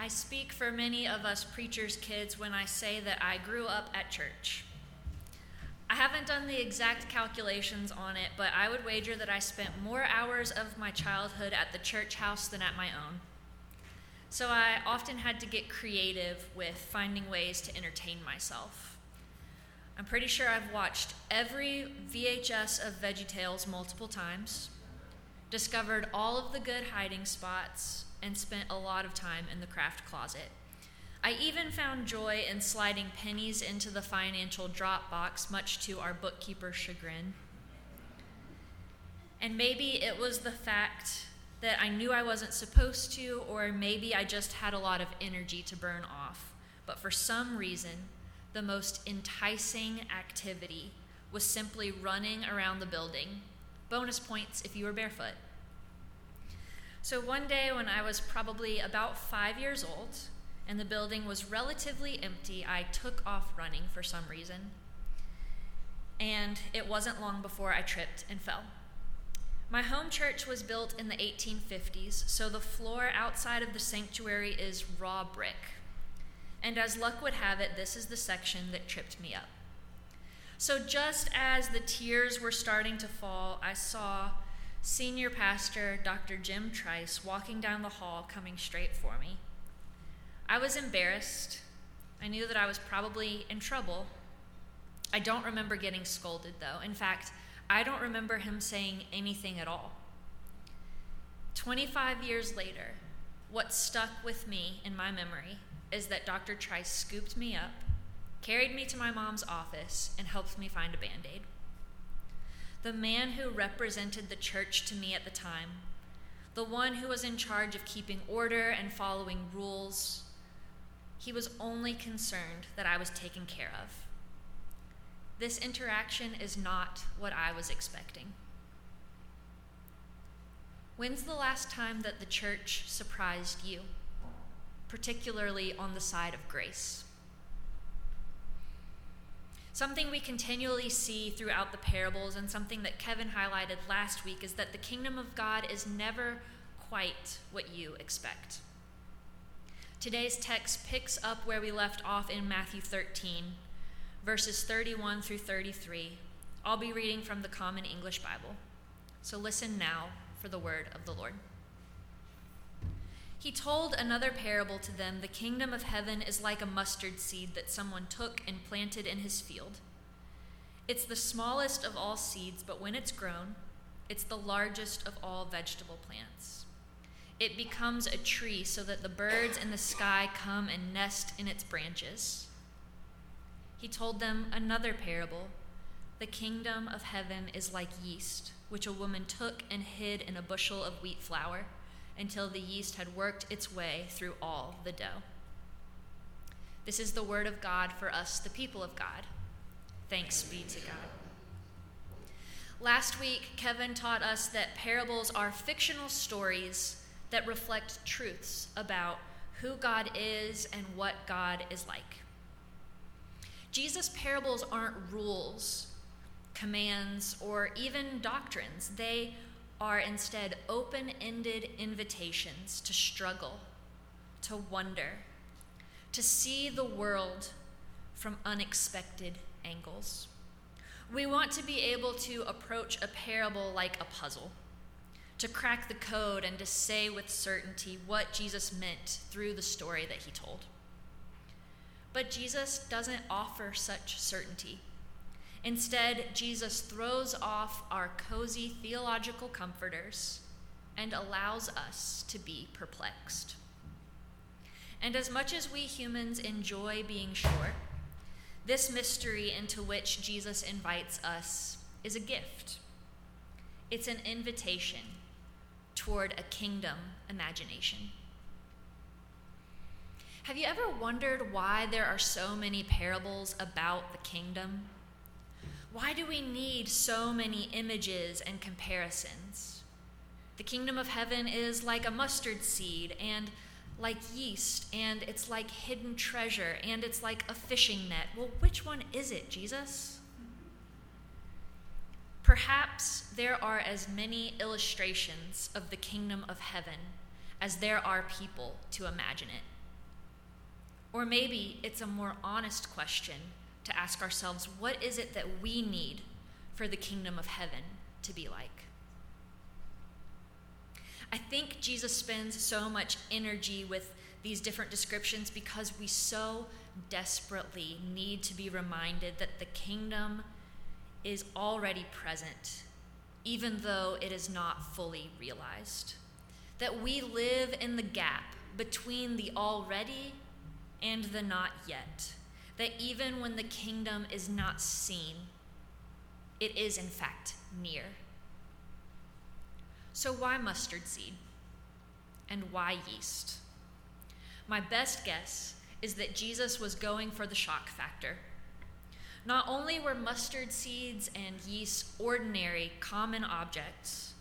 I speak for many of us preachers' kids when I say that I grew up at church. I haven't done the exact calculations on it, but I would wager that I spent more hours of my childhood at the church house than at my own. So I often had to get creative with finding ways to entertain myself. I'm pretty sure I've watched every VHS of VeggieTales multiple times, discovered all of the good hiding spots, and spent a lot of time in the craft closet. I even found joy in sliding pennies into the financial drop box, much to our bookkeeper's chagrin. And maybe it was the fact that I knew I wasn't supposed to, or maybe I just had a lot of energy to burn off. But for some reason, the most enticing activity was simply running around the building. Bonus points if you were barefoot. So one day, when I was probably about five years old, and the building was relatively empty, I took off running for some reason. And it wasn't long before I tripped and fell. My home church was built in the 1850s, so the floor outside of the sanctuary is raw brick. And as luck would have it, this is the section that tripped me up. So just as the tears were starting to fall, I saw senior pastor Dr. Jim Trice walking down the hall coming straight for me. I was embarrassed. I knew that I was probably in trouble. I don't remember getting scolded, though. In fact, I don't remember him saying anything at all. 25 years later, what stuck with me in my memory is that Dr. Trice scooped me up, carried me to my mom's office, and helped me find a band aid. The man who represented the church to me at the time, the one who was in charge of keeping order and following rules, he was only concerned that I was taken care of. This interaction is not what I was expecting. When's the last time that the church surprised you, particularly on the side of grace? Something we continually see throughout the parables, and something that Kevin highlighted last week, is that the kingdom of God is never quite what you expect. Today's text picks up where we left off in Matthew 13, verses 31 through 33. I'll be reading from the Common English Bible. So listen now for the word of the Lord. He told another parable to them The kingdom of heaven is like a mustard seed that someone took and planted in his field. It's the smallest of all seeds, but when it's grown, it's the largest of all vegetable plants it becomes a tree so that the birds in the sky come and nest in its branches. He told them another parable The kingdom of heaven is like yeast, which a woman took and hid in a bushel of wheat flour until the yeast had worked its way through all the dough. This is the word of God for us, the people of God. Thanks be to God. Last week, Kevin taught us that parables are fictional stories that reflect truths about who God is and what God is like. Jesus' parables aren't rules, commands, or even doctrines. They are instead open ended invitations to struggle, to wonder, to see the world from unexpected angles. We want to be able to approach a parable like a puzzle to crack the code and to say with certainty what Jesus meant through the story that he told. But Jesus doesn't offer such certainty. Instead, Jesus throws off our cozy theological comforters and allows us to be perplexed. And as much as we humans enjoy being sure, this mystery into which Jesus invites us is a gift. It's an invitation toward a kingdom imagination. Have you ever wondered why there are so many parables about the kingdom? Why do we need so many images and comparisons? The kingdom of heaven is like a mustard seed and like yeast, and it's like hidden treasure, and it's like a fishing net. Well, which one is it, Jesus? Perhaps there are as many illustrations of the kingdom of heaven as there are people to imagine it. Or maybe it's a more honest question to ask ourselves what is it that we need for the kingdom of heaven to be like? I think Jesus spends so much energy with these different descriptions because we so desperately need to be reminded that the kingdom is already present, even though it is not fully realized. That we live in the gap between the already and the not yet. That even when the kingdom is not seen, it is in fact near. So, why mustard seed? And why yeast? My best guess is that Jesus was going for the shock factor. Not only were mustard seeds and yeast ordinary, common objects,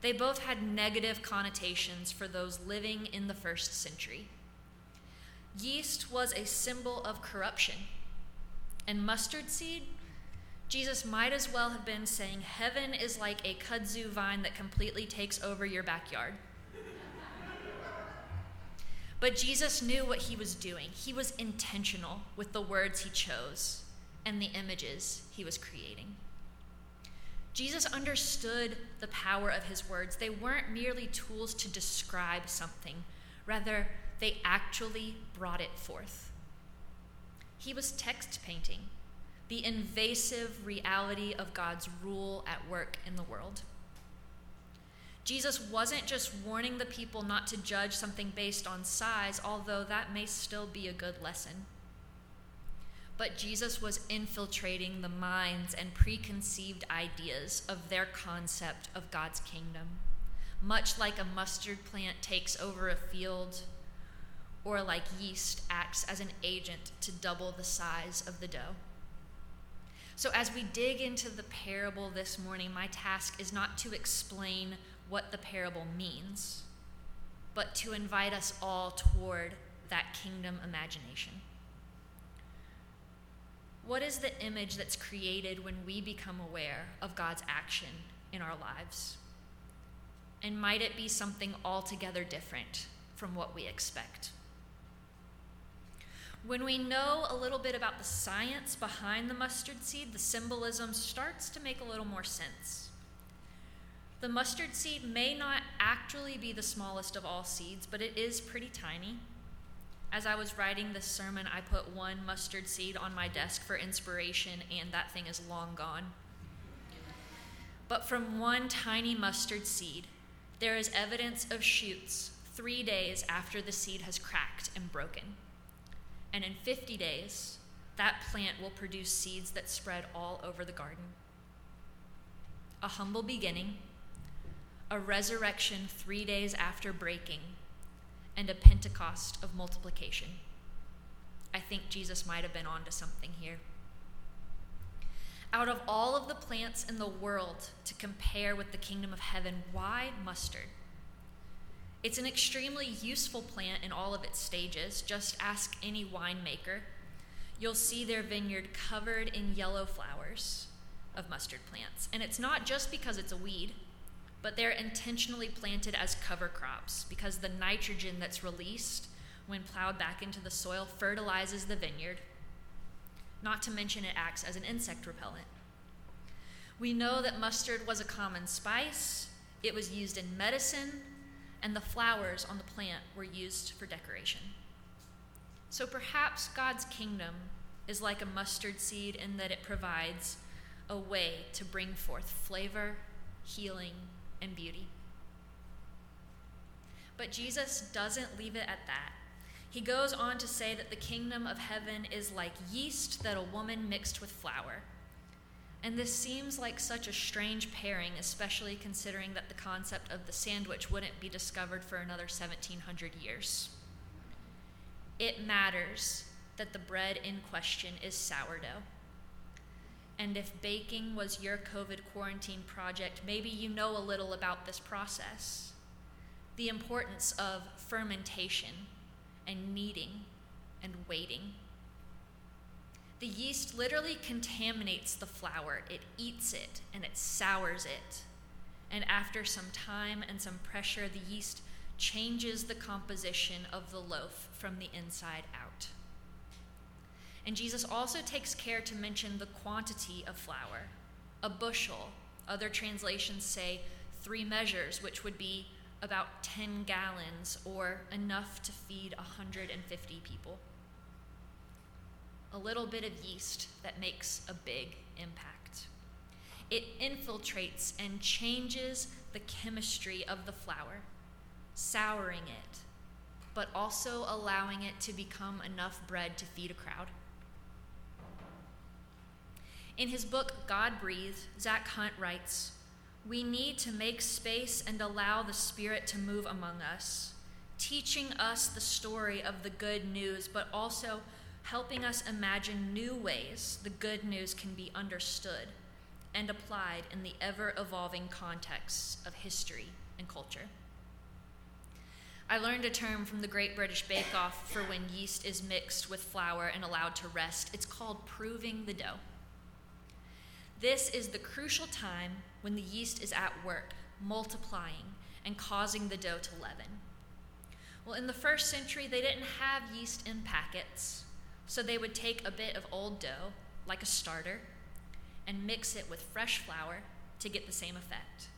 they both had negative connotations for those living in the first century. Yeast was a symbol of corruption, and mustard seed, Jesus might as well have been saying, Heaven is like a kudzu vine that completely takes over your backyard. But Jesus knew what he was doing. He was intentional with the words he chose and the images he was creating. Jesus understood the power of his words. They weren't merely tools to describe something, rather, they actually brought it forth. He was text painting the invasive reality of God's rule at work in the world. Jesus wasn't just warning the people not to judge something based on size, although that may still be a good lesson. But Jesus was infiltrating the minds and preconceived ideas of their concept of God's kingdom, much like a mustard plant takes over a field, or like yeast acts as an agent to double the size of the dough. So, as we dig into the parable this morning, my task is not to explain what the parable means, but to invite us all toward that kingdom imagination. What is the image that's created when we become aware of God's action in our lives? And might it be something altogether different from what we expect? When we know a little bit about the science behind the mustard seed, the symbolism starts to make a little more sense. The mustard seed may not actually be the smallest of all seeds, but it is pretty tiny. As I was writing this sermon, I put one mustard seed on my desk for inspiration, and that thing is long gone. But from one tiny mustard seed, there is evidence of shoots three days after the seed has cracked and broken. And in 50 days, that plant will produce seeds that spread all over the garden. A humble beginning a resurrection three days after breaking, and a Pentecost of multiplication. I think Jesus might have been onto something here. Out of all of the plants in the world to compare with the kingdom of heaven, why mustard? It's an extremely useful plant in all of its stages. Just ask any winemaker. You'll see their vineyard covered in yellow flowers of mustard plants. And it's not just because it's a weed but they're intentionally planted as cover crops because the nitrogen that's released when plowed back into the soil fertilizes the vineyard. Not to mention, it acts as an insect repellent. We know that mustard was a common spice, it was used in medicine, and the flowers on the plant were used for decoration. So perhaps God's kingdom is like a mustard seed in that it provides a way to bring forth flavor, healing, and beauty. But Jesus doesn't leave it at that. He goes on to say that the kingdom of heaven is like yeast that a woman mixed with flour. And this seems like such a strange pairing, especially considering that the concept of the sandwich wouldn't be discovered for another 1700 years. It matters that the bread in question is sourdough and if baking was your COVID quarantine project, maybe you know a little about this process. The importance of fermentation and kneading and waiting. The yeast literally contaminates the flour, it eats it and it sours it. And after some time and some pressure, the yeast changes the composition of the loaf from the inside out. And Jesus also takes care to mention the quantity of flour a bushel. Other translations say three measures, which would be about 10 gallons or enough to feed 150 people. A little bit of yeast that makes a big impact. It infiltrates and changes the chemistry of the flour, souring it, but also allowing it to become enough bread to feed a crowd. In his book, God Breathed, Zach Hunt writes We need to make space and allow the Spirit to move among us, teaching us the story of the good news, but also helping us imagine new ways the good news can be understood and applied in the ever evolving contexts of history and culture. I learned a term from the Great British Bake Off for when yeast is mixed with flour and allowed to rest. It's called proving the dough. This is the crucial time when the yeast is at work, multiplying and causing the dough to leaven. Well, in the first century, they didn't have yeast in packets, so they would take a bit of old dough, like a starter, and mix it with fresh flour to get the same effect.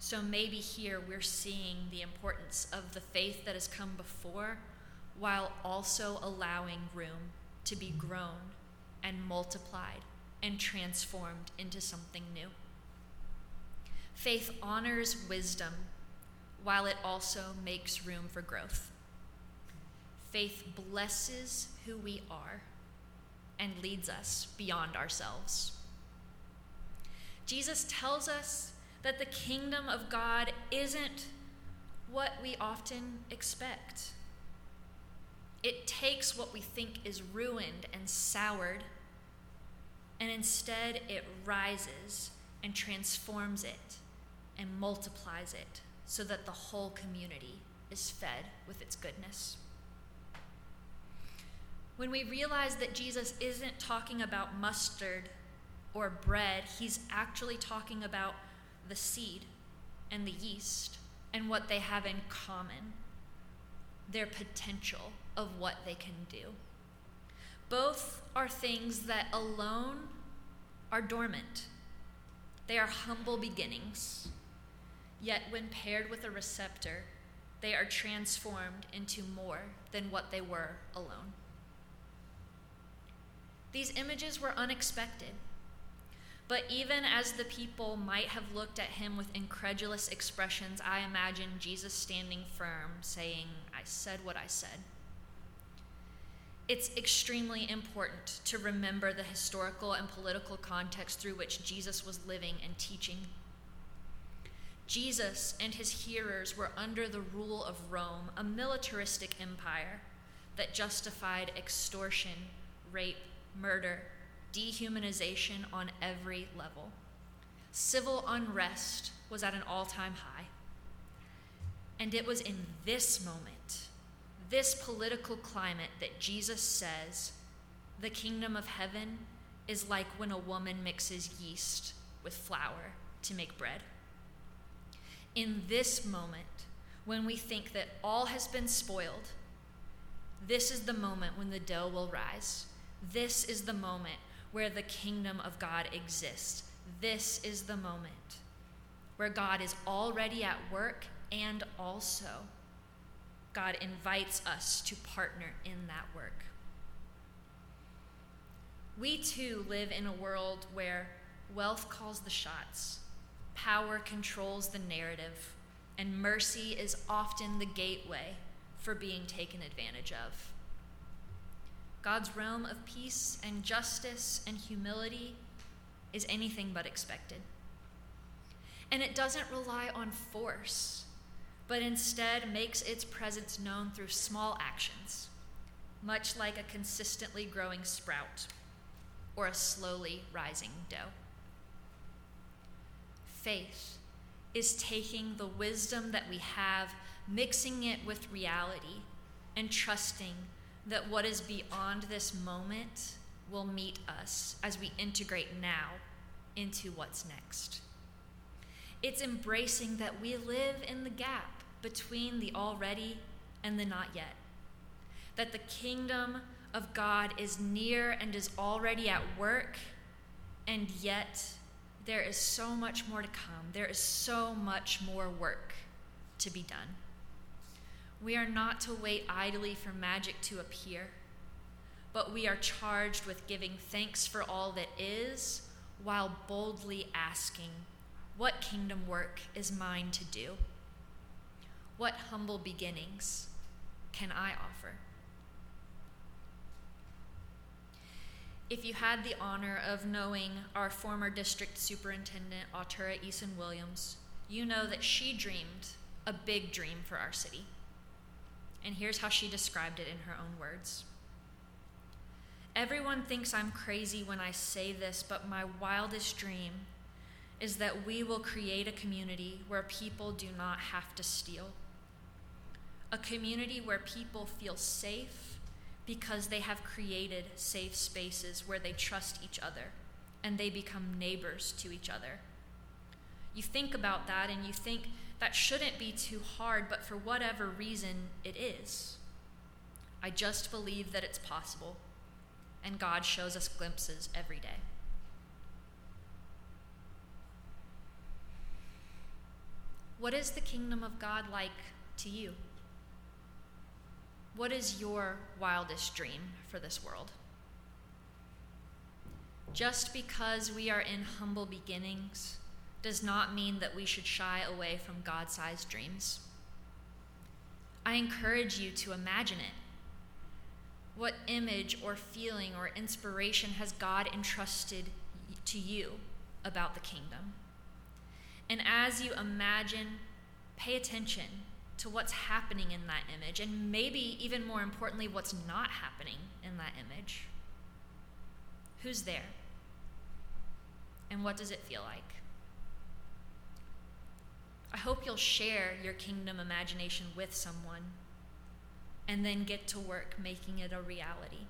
So maybe here we're seeing the importance of the faith that has come before while also allowing room to be grown and multiplied and transformed into something new. Faith honors wisdom while it also makes room for growth. Faith blesses who we are and leads us beyond ourselves. Jesus tells us that the kingdom of God isn't what we often expect. It takes what we think is ruined and soured and instead it rises and transforms it and multiplies it so that the whole community is fed with its goodness. When we realize that Jesus isn't talking about mustard or bread, he's actually talking about the seed and the yeast and what they have in common, their potential of what they can do. Both are things that alone are dormant. They are humble beginnings. Yet, when paired with a receptor, they are transformed into more than what they were alone. These images were unexpected. But even as the people might have looked at him with incredulous expressions, I imagine Jesus standing firm, saying, I said what I said it's extremely important to remember the historical and political context through which Jesus was living and teaching. Jesus and his hearers were under the rule of Rome, a militaristic empire that justified extortion, rape, murder, dehumanization on every level. Civil unrest was at an all time high. And it was in this moment this political climate that Jesus says the kingdom of heaven is like when a woman mixes yeast with flour to make bread. In this moment, when we think that all has been spoiled, this is the moment when the dough will rise. This is the moment where the kingdom of God exists. This is the moment where God is already at work and also God invites us to partner in that work. We too live in a world where wealth calls the shots, power controls the narrative, and mercy is often the gateway for being taken advantage of. God's realm of peace and justice and humility is anything but expected. And it doesn't rely on force but instead makes its presence known through small actions, much like a consistently growing sprout or a slowly rising dough. Faith is taking the wisdom that we have, mixing it with reality, and trusting that what is beyond this moment will meet us as we integrate now into what's next. It's embracing that we live in the gap between the already and the not yet. That the kingdom of God is near and is already at work, and yet there is so much more to come. There is so much more work to be done. We are not to wait idly for magic to appear, but we are charged with giving thanks for all that is while boldly asking, What kingdom work is mine to do? What humble beginnings can I offer? If you had the honor of knowing our former district superintendent, Autura Eason Williams, you know that she dreamed a big dream for our city. And here's how she described it in her own words Everyone thinks I'm crazy when I say this, but my wildest dream is that we will create a community where people do not have to steal. A community where people feel safe because they have created safe spaces where they trust each other and they become neighbors to each other. You think about that and you think that shouldn't be too hard, but for whatever reason, it is. I just believe that it's possible, and God shows us glimpses every day. What is the kingdom of God like to you? What is your wildest dream for this world? Just because we are in humble beginnings does not mean that we should shy away from God sized dreams. I encourage you to imagine it. What image or feeling or inspiration has God entrusted to you about the kingdom? And as you imagine, pay attention to what's happening in that image, and maybe even more importantly, what's not happening in that image. Who's there? And what does it feel like? I hope you'll share your kingdom imagination with someone and then get to work making it a reality.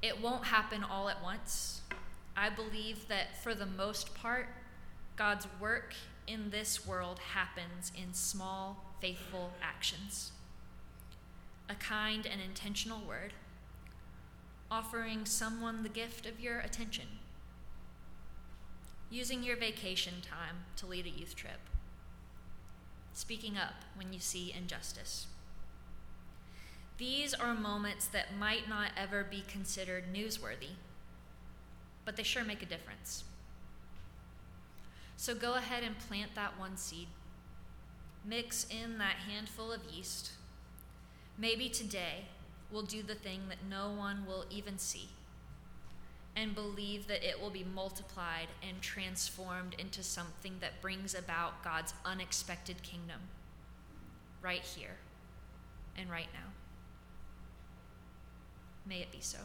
It won't happen all at once. I believe that for the most part, God's work in this world happens in small, faithful actions. A kind and intentional word, offering someone the gift of your attention, using your vacation time to lead a youth trip, speaking up when you see injustice. These are moments that might not ever be considered newsworthy, but they sure make a difference. So go ahead and plant that one seed. Mix in that handful of yeast. Maybe today we'll do the thing that no one will even see and believe that it will be multiplied and transformed into something that brings about God's unexpected kingdom right here and right now. May it be so.